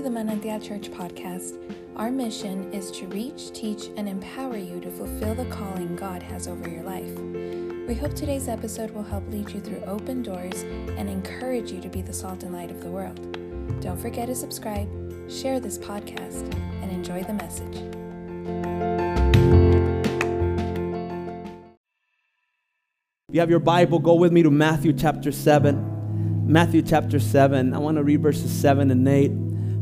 to the Manantial Church podcast. Our mission is to reach, teach, and empower you to fulfill the calling God has over your life. We hope today's episode will help lead you through open doors and encourage you to be the salt and light of the world. Don't forget to subscribe, share this podcast, and enjoy the message. If you have your Bible, go with me to Matthew chapter 7. Matthew chapter 7. I want to read verses 7 and 8.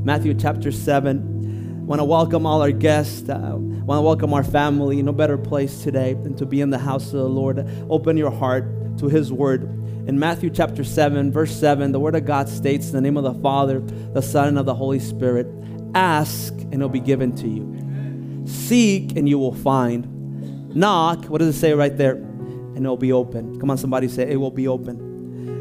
Matthew chapter 7. I want to welcome all our guests. Uh, I want to welcome our family. No better place today than to be in the house of the Lord. Open your heart to His word. In Matthew chapter 7, verse 7, the word of God states, In the name of the Father, the Son, and of the Holy Spirit, ask and it'll be given to you. Seek and you will find. Knock, what does it say right there? And it'll be open. Come on, somebody say, It will be open.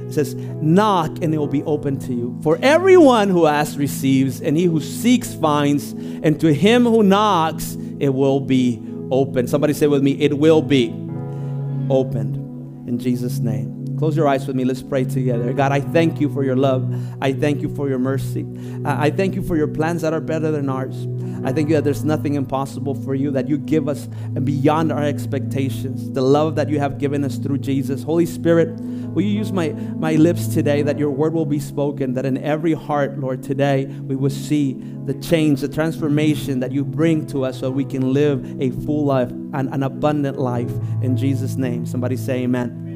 It says, Knock and it will be open to you. For everyone who asks receives, and he who seeks finds, and to him who knocks it will be open. Somebody say with me, It will be opened in Jesus' name. Close your eyes with me. Let's pray together. God, I thank you for your love. I thank you for your mercy. I thank you for your plans that are better than ours. I thank you that there's nothing impossible for you, that you give us beyond our expectations, the love that you have given us through Jesus. Holy Spirit, will you use my, my lips today that your word will be spoken, that in every heart, Lord, today we will see the change, the transformation that you bring to us so we can live a full life, an, an abundant life. In Jesus' name, somebody say amen.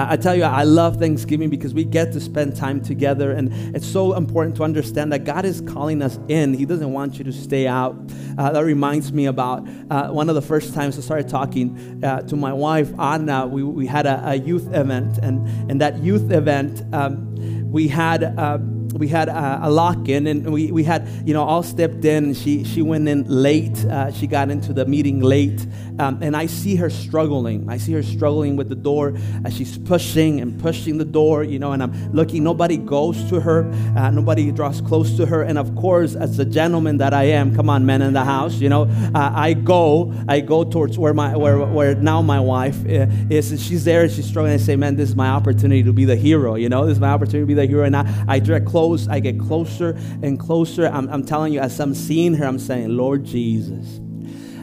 I tell you, I love Thanksgiving because we get to spend time together, and it's so important to understand that God is calling us in. He doesn't want you to stay out. Uh, that reminds me about uh, one of the first times I started talking uh, to my wife, Anna. We, we had a, a, youth event, and, and that youth event, um, we had uh, we had a, a lock-in and we, we had you know all stepped in. She she went in late uh, she got into the meeting late um, and i see her struggling. I see her struggling with the door as she's pushing and pushing the door you know and i'm looking nobody goes to her uh, nobody draws close to her. And of course as the gentleman that i am come on men in the house you know uh, i go i go towards where my where, where now my wife uh, is she's there she's struggling. I say man this is my opportunity to be the hero you know? This is my opportunity to be the hero. And i, I direct close, I get closer and closer. I'm, I'm telling you, as I'm seeing her, I'm saying, Lord Jesus,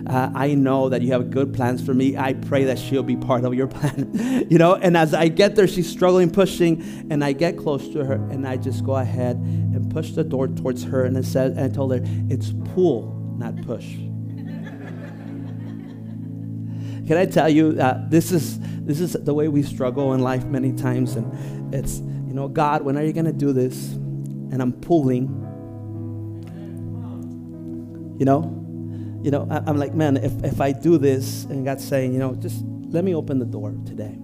uh, I know that you have good plans for me. I pray that she'll be part of your plan. you know, and as I get there, she's struggling, pushing, and I get close to her, and I just go ahead and push the door towards her, and it says, and I told her, it's pull, not push. Can I tell you, uh, this is this is the way we struggle in life many times, and it's you know, God, when are you going to do this? And I'm pulling. You know? You know, I, am like, man, if, if I do this, and God's saying, you know, just let me open the door today.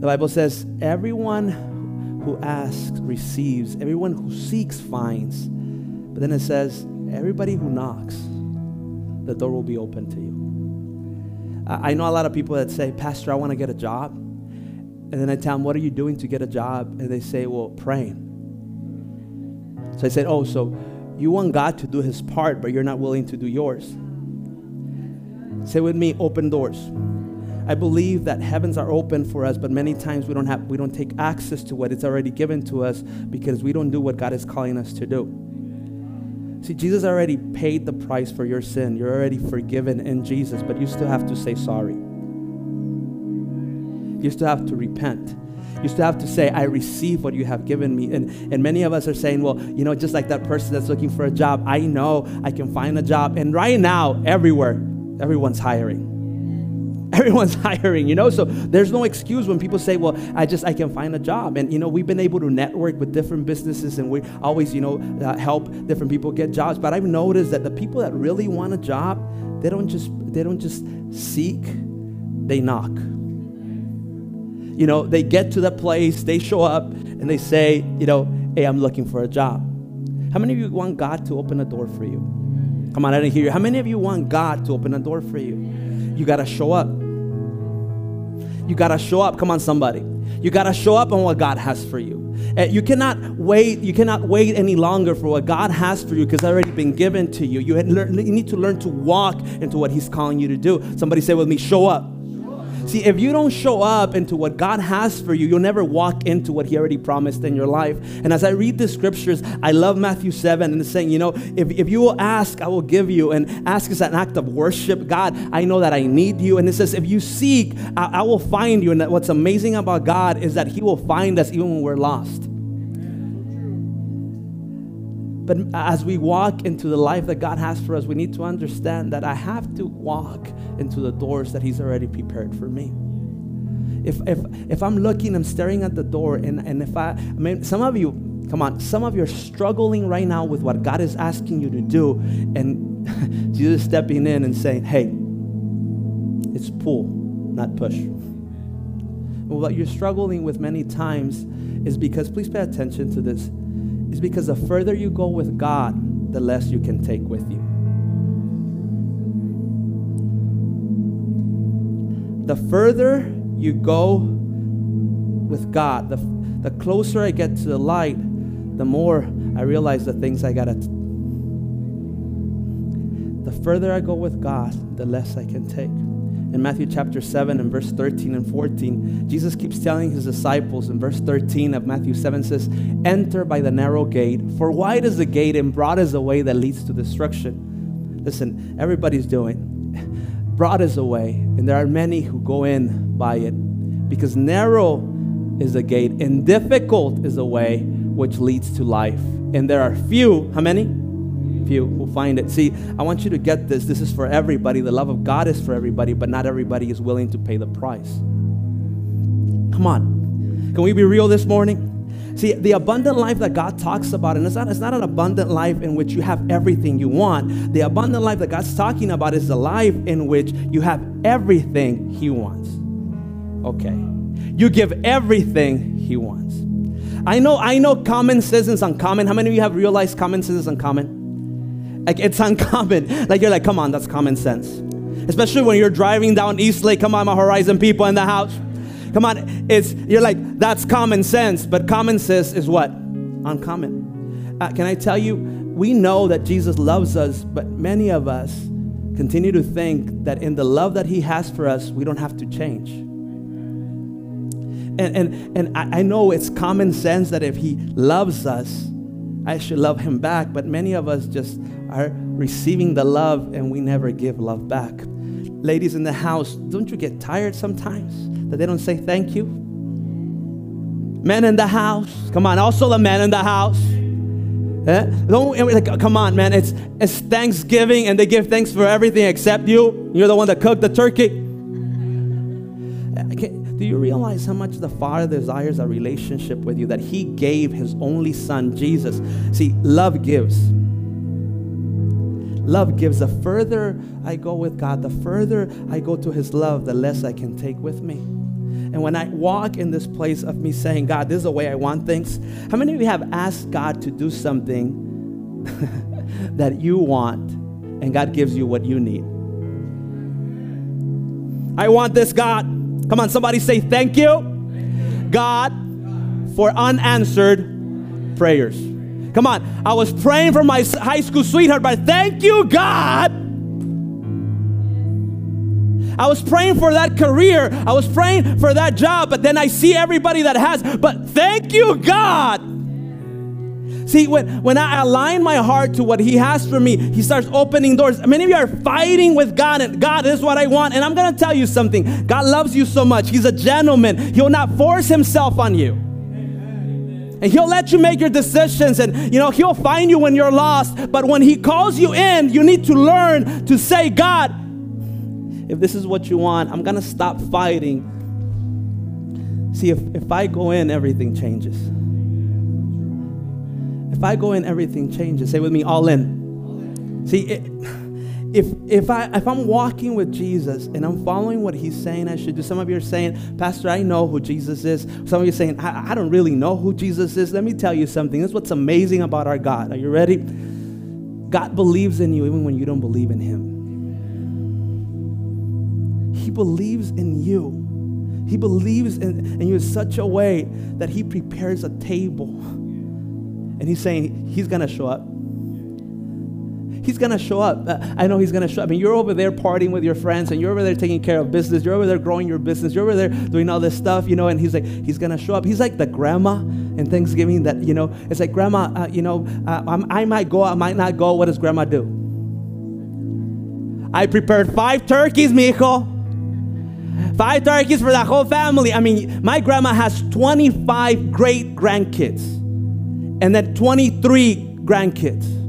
The Bible says, everyone who asks receives, everyone who seeks finds. But then it says, everybody who knocks, the door will be open to you. I know a lot of people that say, Pastor, I want to get a job. And then I tell them, What are you doing to get a job? And they say, Well, praying. So I said, Oh, so you want God to do his part, but you're not willing to do yours. Say with me, open doors. I believe that heavens are open for us, but many times we don't have we don't take access to what it's already given to us because we don't do what God is calling us to do. See, Jesus already paid the price for your sin. You're already forgiven in Jesus, but you still have to say sorry. You still have to repent. You still have to say, I receive what you have given me. And, and many of us are saying, well, you know, just like that person that's looking for a job, I know I can find a job. And right now, everywhere, everyone's hiring. Everyone's hiring, you know, so there's no excuse when people say, well, I just, I can find a job. And, you know, we've been able to network with different businesses and we always, you know, uh, help different people get jobs. But I've noticed that the people that really want a job, they don't just, they don't just seek, they knock you know, they get to that place, they show up, and they say, you know, hey, I'm looking for a job. How many of you want God to open a door for you? Come on, I didn't hear you. How many of you want God to open a door for you? You got to show up. You got to show up. Come on, somebody. You got to show up on what God has for you. Uh, you cannot wait. You cannot wait any longer for what God has for you because it's already been given to you. You, you need to learn to walk into what He's calling you to do. Somebody say with me, show up. See, if you don't show up into what God has for you, you'll never walk into what He already promised in your life. And as I read the scriptures, I love Matthew 7 and it's saying, you know, if, if you will ask, I will give you. And ask is an act of worship. God, I know that I need you. And it says, if you seek, I, I will find you. And what's amazing about God is that He will find us even when we're lost. But as we walk into the life that God has for us, we need to understand that I have to walk into the doors that He's already prepared for me. If, if, if I'm looking, I'm staring at the door, and, and if I, I mean, some of you, come on, some of you are struggling right now with what God is asking you to do, and Jesus stepping in and saying, hey, it's pull, not push. And what you're struggling with many times is because, please pay attention to this is because the further you go with God, the less you can take with you. The further you go with God, the, the closer I get to the light, the more I realize the things I gotta. T- the further I go with God, the less I can take in Matthew chapter 7 and verse 13 and 14, Jesus keeps telling his disciples in verse 13 of Matthew 7 says, Enter by the narrow gate, for wide is the gate and broad is the way that leads to destruction. Listen, everybody's doing. Broad is the way, and there are many who go in by it, because narrow is the gate and difficult is the way which leads to life. And there are few, how many? Few who find it. See, I want you to get this. This is for everybody. The love of God is for everybody, but not everybody is willing to pay the price. Come on. Can we be real this morning? See, the abundant life that God talks about, and it's not, it's not an abundant life in which you have everything you want. The abundant life that God's talking about is the life in which you have everything He wants. Okay. You give everything He wants. I know, I know common sense is uncommon. How many of you have realized common sense is uncommon? Like it's uncommon. Like you're like, come on, that's common sense. Especially when you're driving down East Lake. Come on, my Horizon people in the house. Come on, it's you're like that's common sense, but common sense is what uncommon. Uh, can I tell you? We know that Jesus loves us, but many of us continue to think that in the love that He has for us, we don't have to change. And and and I, I know it's common sense that if He loves us, I should love Him back. But many of us just are receiving the love and we never give love back. Ladies in the house, don't you get tired sometimes that they don't say thank you? Men in the house, come on, also the men in the house. Eh? Don't like, come on, man. It's it's Thanksgiving and they give thanks for everything except you. You're the one that cooked the turkey. Do you realize how much the Father desires a relationship with you? That He gave His only Son, Jesus. See, love gives. Love gives. The further I go with God, the further I go to His love, the less I can take with me. And when I walk in this place of me saying, God, this is the way I want things, how many of you have asked God to do something that you want and God gives you what you need? I want this, God. Come on, somebody say, Thank you, God, for unanswered prayers. Come on. I was praying for my high school sweetheart, but thank you, God. I was praying for that career. I was praying for that job, but then I see everybody that has. But thank you, God. See, when, when I align my heart to what He has for me, He starts opening doors. Many of you are fighting with God, and God, this is what I want. And I'm going to tell you something God loves you so much. He's a gentleman, He'll not force Himself on you. And he'll let you make your decisions and you know he'll find you when you're lost. But when he calls you in, you need to learn to say, God, if this is what you want, I'm gonna stop fighting. See, if, if I go in, everything changes. If I go in, everything changes. Say with me, all in. See, it, if if I if I'm walking with Jesus and I'm following what he's saying I should do, some of you are saying, Pastor, I know who Jesus is. Some of you are saying, I, I don't really know who Jesus is. Let me tell you something. This is what's amazing about our God. Are you ready? God believes in you even when you don't believe in him. He believes in you. He believes in, in you in such a way that he prepares a table. And he's saying he's gonna show up he's gonna show up. Uh, I know he's gonna show up. I mean, you're over there partying with your friends, and you're over there taking care of business. You're over there growing your business. You're over there doing all this stuff, you know. And he's like, he's gonna show up. He's like the grandma in Thanksgiving that you know. It's like, grandma, uh, you know, uh, I might go, I might not go. What does grandma do? I prepared five turkeys, mijo. Five turkeys for the whole family. I mean, my grandma has 25 great grandkids and then 23 grandkids.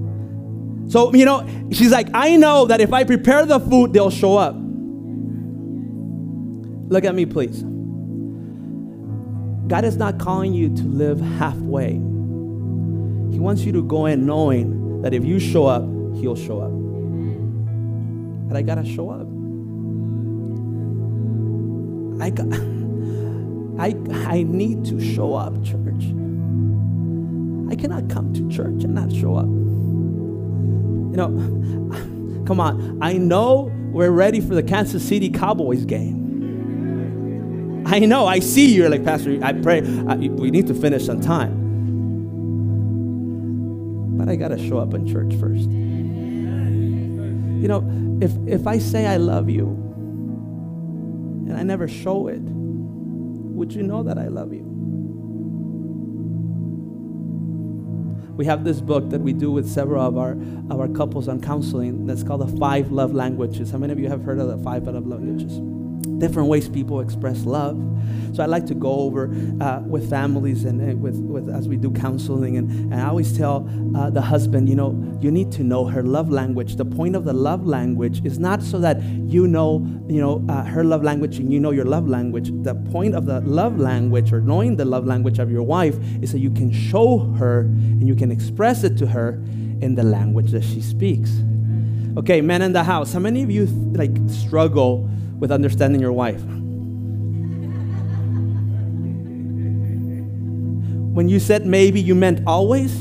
So, you know, she's like, I know that if I prepare the food, they'll show up. Look at me, please. God is not calling you to live halfway. He wants you to go in knowing that if you show up, He'll show up. But I gotta show up. I, got, I, I need to show up, church. I cannot come to church and not show up. You know, come on. I know we're ready for the Kansas City Cowboys game. I know. I see you're like, Pastor, I pray I, we need to finish on time. But I got to show up in church first. You know, if, if I say I love you and I never show it, would you know that I love you? We have this book that we do with several of our, of our couples on counseling that's called the five love languages. How many of you have heard of the five love languages different ways people express love. So I like to go over uh, with families and, with, with as we do counseling, and, and I always tell uh, the husband, you know, you need to know her love language. The point of the love language is not so that you know, you know, uh, her love language and you know your love language. The point of the love language or knowing the love language of your wife is that you can show her and you can express it to her in the language that she speaks. Okay, men in the house, how many of you like struggle? With understanding your wife. When you said maybe, you meant always?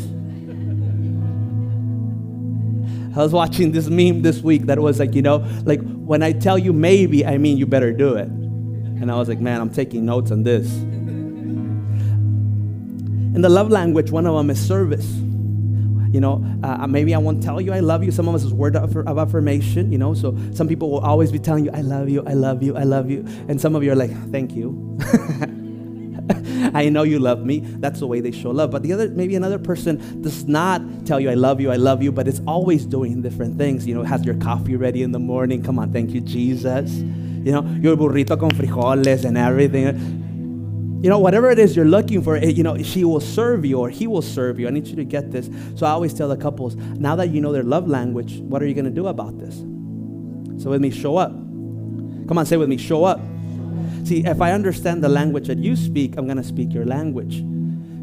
I was watching this meme this week that was like, you know, like when I tell you maybe, I mean you better do it. And I was like, man, I'm taking notes on this. In the love language, one of them is service you know, uh, maybe I won't tell you I love you. Some of us is word of, of affirmation, you know. So some people will always be telling you, I love you, I love you, I love you. And some of you are like, thank you. I know you love me. That's the way they show love. But the other, maybe another person does not tell you, I love you, I love you, but it's always doing different things. You know, has your coffee ready in the morning. Come on, thank you, Jesus. You know, your burrito con frijoles and everything you know, whatever it is you're looking for, it, you know, she will serve you or he will serve you. I need you to get this. So I always tell the couples, now that you know their love language, what are you going to do about this? So with me, show up. Come on, say with me, show up. See, if I understand the language that you speak, I'm going to speak your language.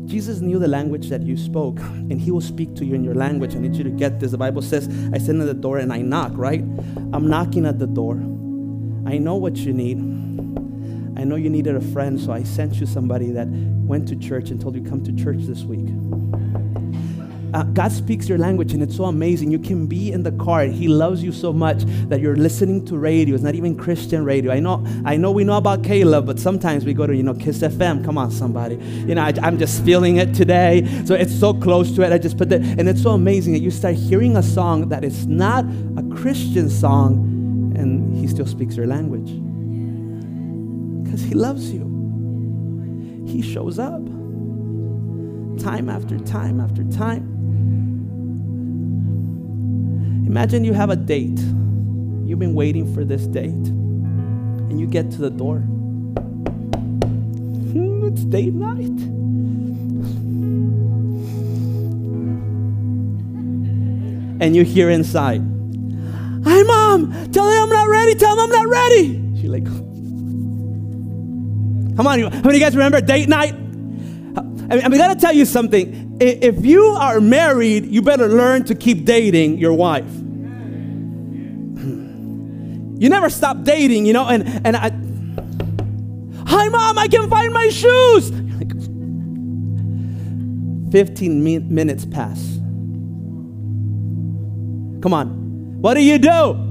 Jesus knew the language that you spoke, and he will speak to you in your language. I need you to get this. The Bible says, I stand at the door and I knock, right? I'm knocking at the door. I know what you need. I know you needed a friend, so I sent you somebody that went to church and told you come to church this week. Uh, God speaks your language, and it's so amazing. You can be in the car. He loves you so much that you're listening to radio. It's not even Christian radio. I know, I know, we know about K-LOVE, but sometimes we go to you know Kiss FM. Come on, somebody. You know, I, am just feeling it today. So it's so close to it. I just put that, and it's so amazing that you start hearing a song that is not a Christian song, and He still speaks your language because He loves you. He shows up time after time after time. Imagine you have a date. You've been waiting for this date, and you get to the door. Hmm, it's date night. And you hear inside, Hi, mom, tell them I'm not ready, tell them I'm not ready. She's like, Come on, how many of you guys remember date night? I mean, I gotta tell you something. If you are married, you better learn to keep dating your wife. You never stop dating, you know, and, and I, hi mom, I can find my shoes. 15 min- minutes pass. Come on, what do you do?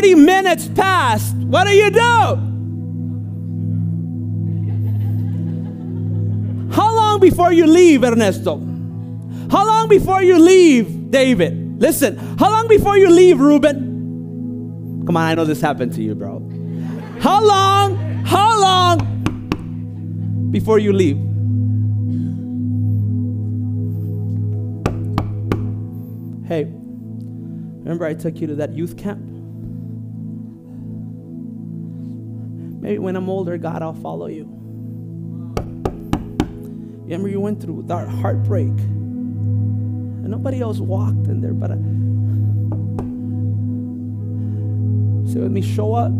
30 minutes passed. What do you do? How long before you leave, Ernesto? How long before you leave, David? Listen, how long before you leave, Ruben? Come on, I know this happened to you, bro. How long, how long before you leave? Hey, remember I took you to that youth camp? When I'm older, God, I'll follow you. Remember you went through that heartbreak. And nobody else walked in there, but I, say with me, show up.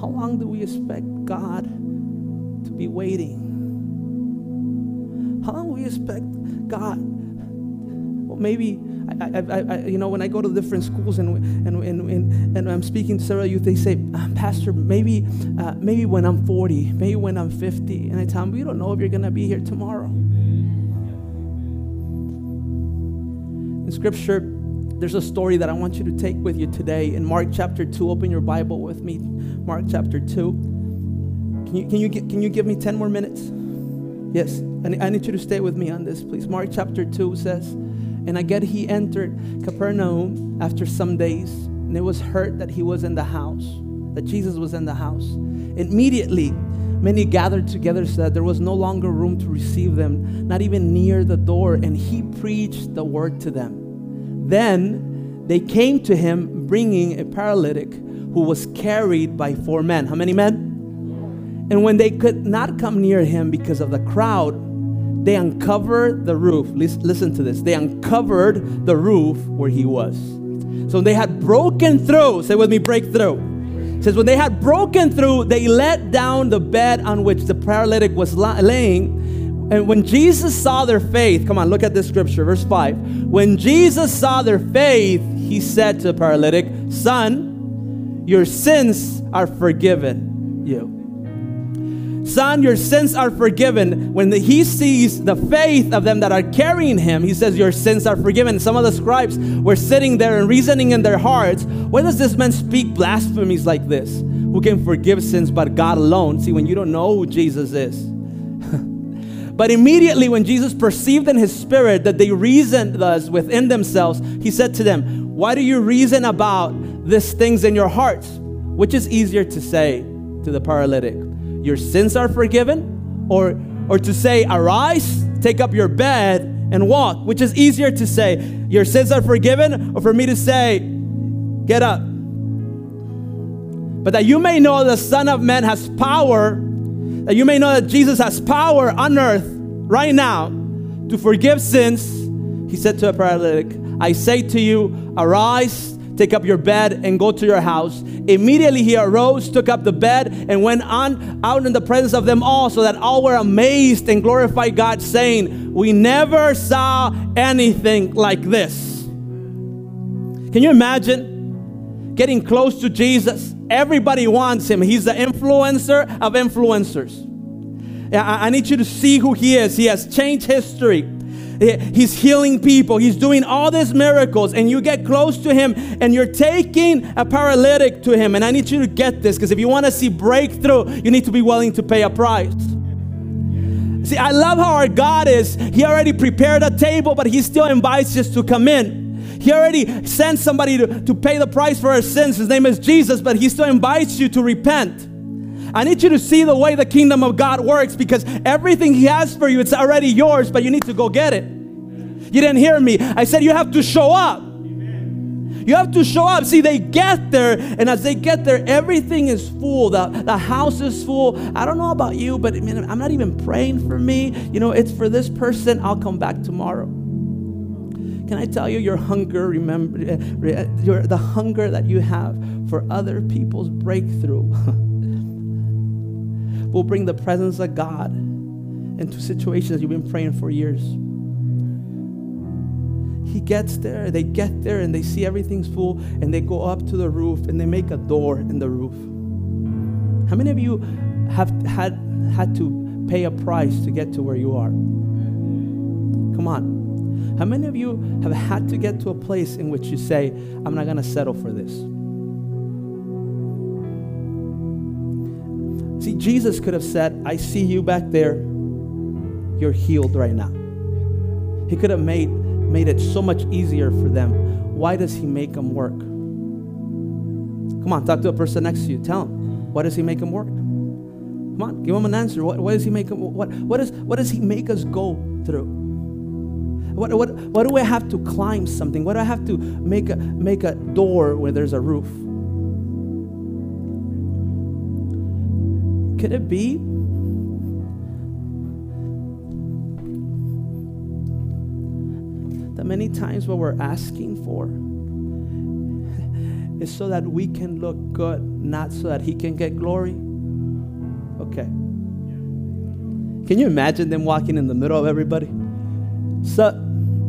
How long do we expect God to be waiting? How long do we expect God? Maybe I, I, I, you know, when I go to different schools and, and, and, and, and I'm speaking to several youth, they say, uh, Pastor, maybe, uh, maybe when I'm 40, maybe when I'm 50. And I tell them, we don't know if you're going to be here tomorrow. In Scripture, there's a story that I want you to take with you today. In Mark chapter 2, open your Bible with me. Mark chapter 2. Can you, can you, can you give me 10 more minutes? Yes, I need you to stay with me on this, please. Mark chapter 2 says, and again, he entered Capernaum after some days, and it was heard that he was in the house, that Jesus was in the house. Immediately, many gathered together so that there was no longer room to receive them, not even near the door, and he preached the word to them. Then they came to him bringing a paralytic who was carried by four men. How many men? And when they could not come near him because of the crowd, they uncovered the roof. Listen to this. They uncovered the roof where he was. So they had broken through, say with me, breakthrough. Says when they had broken through, they let down the bed on which the paralytic was laying. And when Jesus saw their faith, come on, look at this scripture, verse 5. When Jesus saw their faith, he said to the paralytic, Son, your sins are forgiven you. Son, your sins are forgiven. When the, he sees the faith of them that are carrying him, he says, Your sins are forgiven. Some of the scribes were sitting there and reasoning in their hearts, Why does this man speak blasphemies like this? Who can forgive sins but God alone? See, when you don't know who Jesus is. but immediately, when Jesus perceived in his spirit that they reasoned thus within themselves, he said to them, Why do you reason about these things in your hearts? Which is easier to say to the paralytic? Your sins are forgiven, or, or to say, arise, take up your bed, and walk, which is easier to say, your sins are forgiven, or for me to say, get up. But that you may know the Son of Man has power, that you may know that Jesus has power on earth right now to forgive sins, he said to a paralytic, I say to you, arise, take up your bed and go to your house. Immediately he arose, took up the bed, and went on out in the presence of them all, so that all were amazed and glorified God, saying, We never saw anything like this. Can you imagine getting close to Jesus? Everybody wants him. He's the influencer of influencers. I need you to see who he is. He has changed history. He's healing people. He's doing all these miracles. And you get close to him and you're taking a paralytic to him. And I need you to get this because if you want to see breakthrough, you need to be willing to pay a price. See, I love how our God is. He already prepared a table, but He still invites us to come in. He already sent somebody to, to pay the price for our sins. His name is Jesus, but He still invites you to repent. I need you to see the way the kingdom of God works because everything He has for you, it's already yours, but you need to go get it. You didn't hear me. I said you have to show up. You have to show up. See, they get there, and as they get there, everything is full. The, the house is full. I don't know about you, but I mean, I'm not even praying for me. You know, it's for this person. I'll come back tomorrow. Can I tell you your hunger, remember, uh, your, the hunger that you have for other people's breakthrough? will bring the presence of God into situations you've been praying for years. He gets there, they get there, and they see everything's full, and they go up to the roof and they make a door in the roof. How many of you have had, had to pay a price to get to where you are? Come on. How many of you have had to get to a place in which you say, I'm not going to settle for this? See, Jesus could have said, I see you back there. you're healed right now. He could have made, made it so much easier for them. Why does He make them work? Come on, talk to a person next to you. Tell him, why does He make them work? Come on, give him an answer. What, why does He make them, what, what, is, what does He make us go through? What, what, what do I have to climb something? What do I have to make a, make a door where there's a roof? Could it be many times what we're asking for is so that we can look good, not so that He can get glory? Okay. Can you imagine them walking in the middle of everybody? So,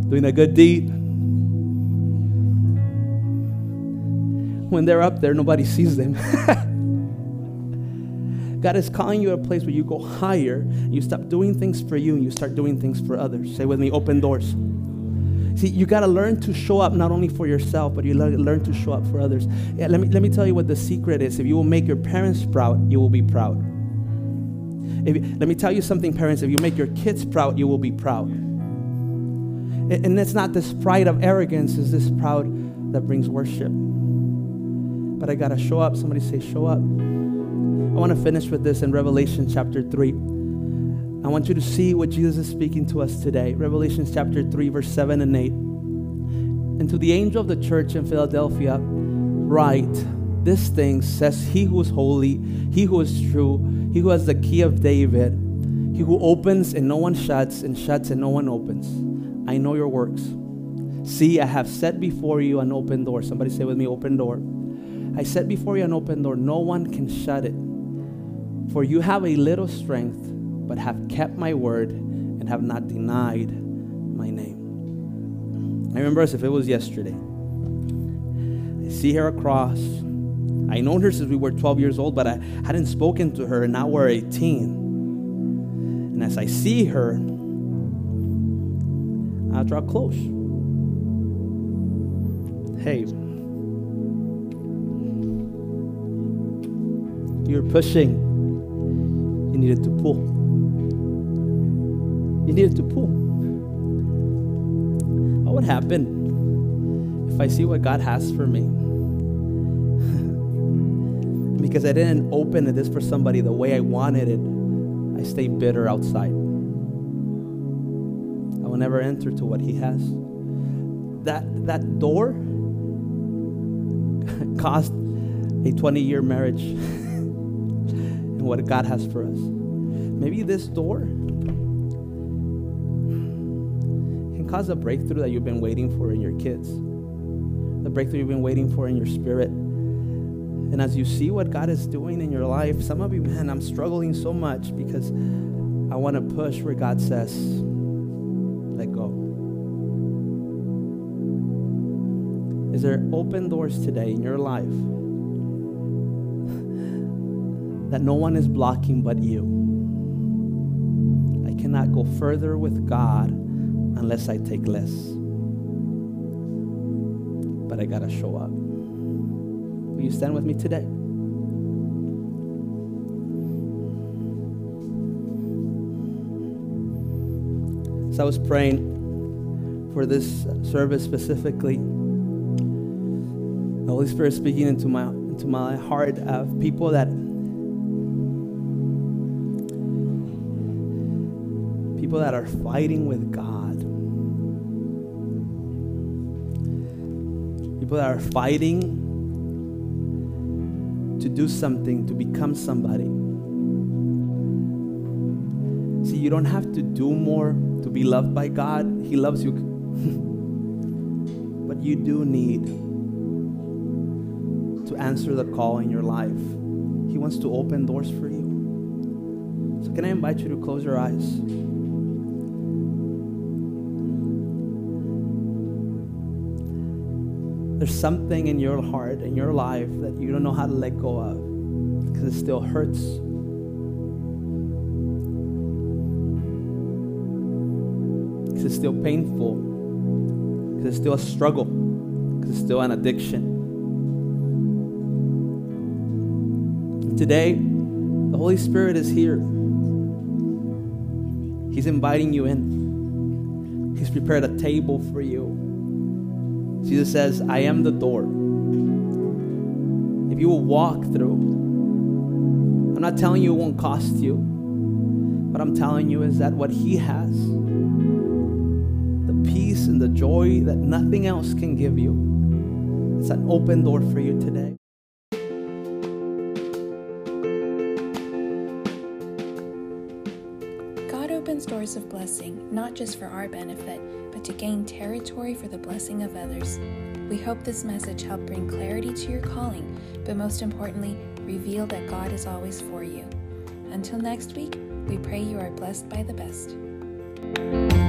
doing a good deed. When they're up there, nobody sees them. God is calling you to a place where you go higher, you stop doing things for you, and you start doing things for others. Say with me, open doors. See, you got to learn to show up not only for yourself, but you learn to show up for others. Yeah, let, me, let me tell you what the secret is. If you will make your parents proud, you will be proud. If, let me tell you something, parents. If you make your kids proud, you will be proud. And it's not this pride of arrogance, it's this proud that brings worship. But I got to show up. Somebody say, show up. I want to finish with this in Revelation chapter 3. I want you to see what Jesus is speaking to us today. Revelation chapter 3, verse 7 and 8. And to the angel of the church in Philadelphia, write, This thing says he who is holy, he who is true, he who has the key of David, he who opens and no one shuts, and shuts and no one opens. I know your works. See, I have set before you an open door. Somebody say with me, open door. I set before you an open door. No one can shut it. For you have a little strength, but have kept my word and have not denied my name. I remember as if it was yesterday. I see her across. I known her since we were 12 years old, but I hadn't spoken to her, and now we're 18. And as I see her, I draw close. Hey, you're pushing. You needed to pull. You needed to pull. What would happen if I see what God has for me? because I didn't open this for somebody the way I wanted it, I stay bitter outside I will never enter to what he has. That, that door cost a 20 year marriage and what God has for us. Maybe this door cause a breakthrough that you've been waiting for in your kids, the breakthrough you've been waiting for in your spirit. And as you see what God is doing in your life, some of you, man, I'm struggling so much because I want to push where God says, let go. Is there open doors today in your life that no one is blocking but you? I cannot go further with God unless I take less. But I got to show up. Will you stand with me today? So I was praying for this service specifically. The Holy Spirit speaking into my into my heart of people that people that are fighting with God. People that are fighting to do something, to become somebody. See, you don't have to do more to be loved by God. He loves you. but you do need to answer the call in your life. He wants to open doors for you. So, can I invite you to close your eyes? There's something in your heart, in your life, that you don't know how to let go of because it still hurts. Because it's still painful. Because it's still a struggle. Because it's still an addiction. Today, the Holy Spirit is here. He's inviting you in. He's prepared a table for you. Jesus says, I am the door. If you will walk through, I'm not telling you it won't cost you. What I'm telling you is that what He has, the peace and the joy that nothing else can give you, it's an open door for you today. God opens doors of blessing, not just for our benefit, to gain territory for the blessing of others. We hope this message helped bring clarity to your calling, but most importantly, reveal that God is always for you. Until next week, we pray you are blessed by the best.